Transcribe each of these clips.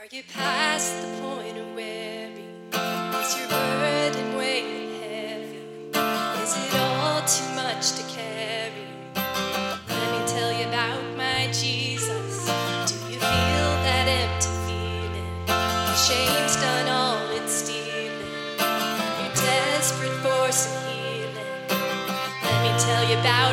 Are you past the point of weary? Is your burden weighing heavy? Is it all too much to carry? Let me tell you about my Jesus. Do you feel that empty feeling? The shame's done all it's stealing. You're desperate for some healing. Let me tell you about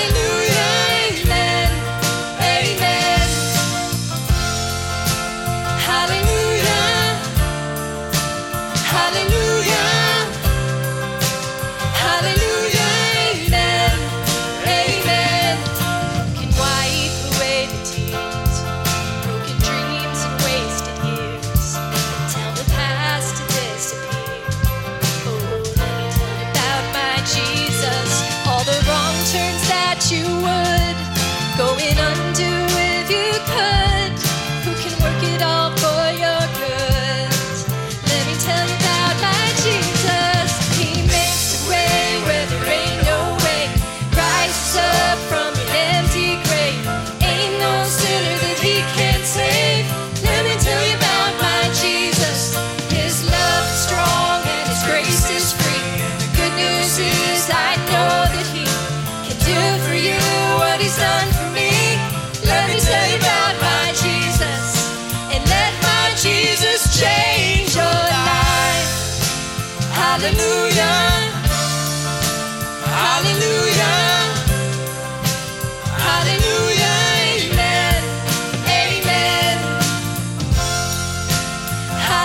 Hallelujah.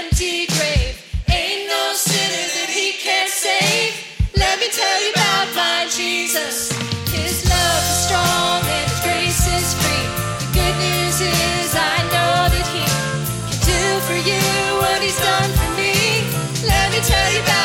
empty grave. Ain't no sinner that he can't save. Let me tell you about my Jesus. His love is strong and his grace is free. The good news is I know that he can do for you what he's done for me. Let me tell you about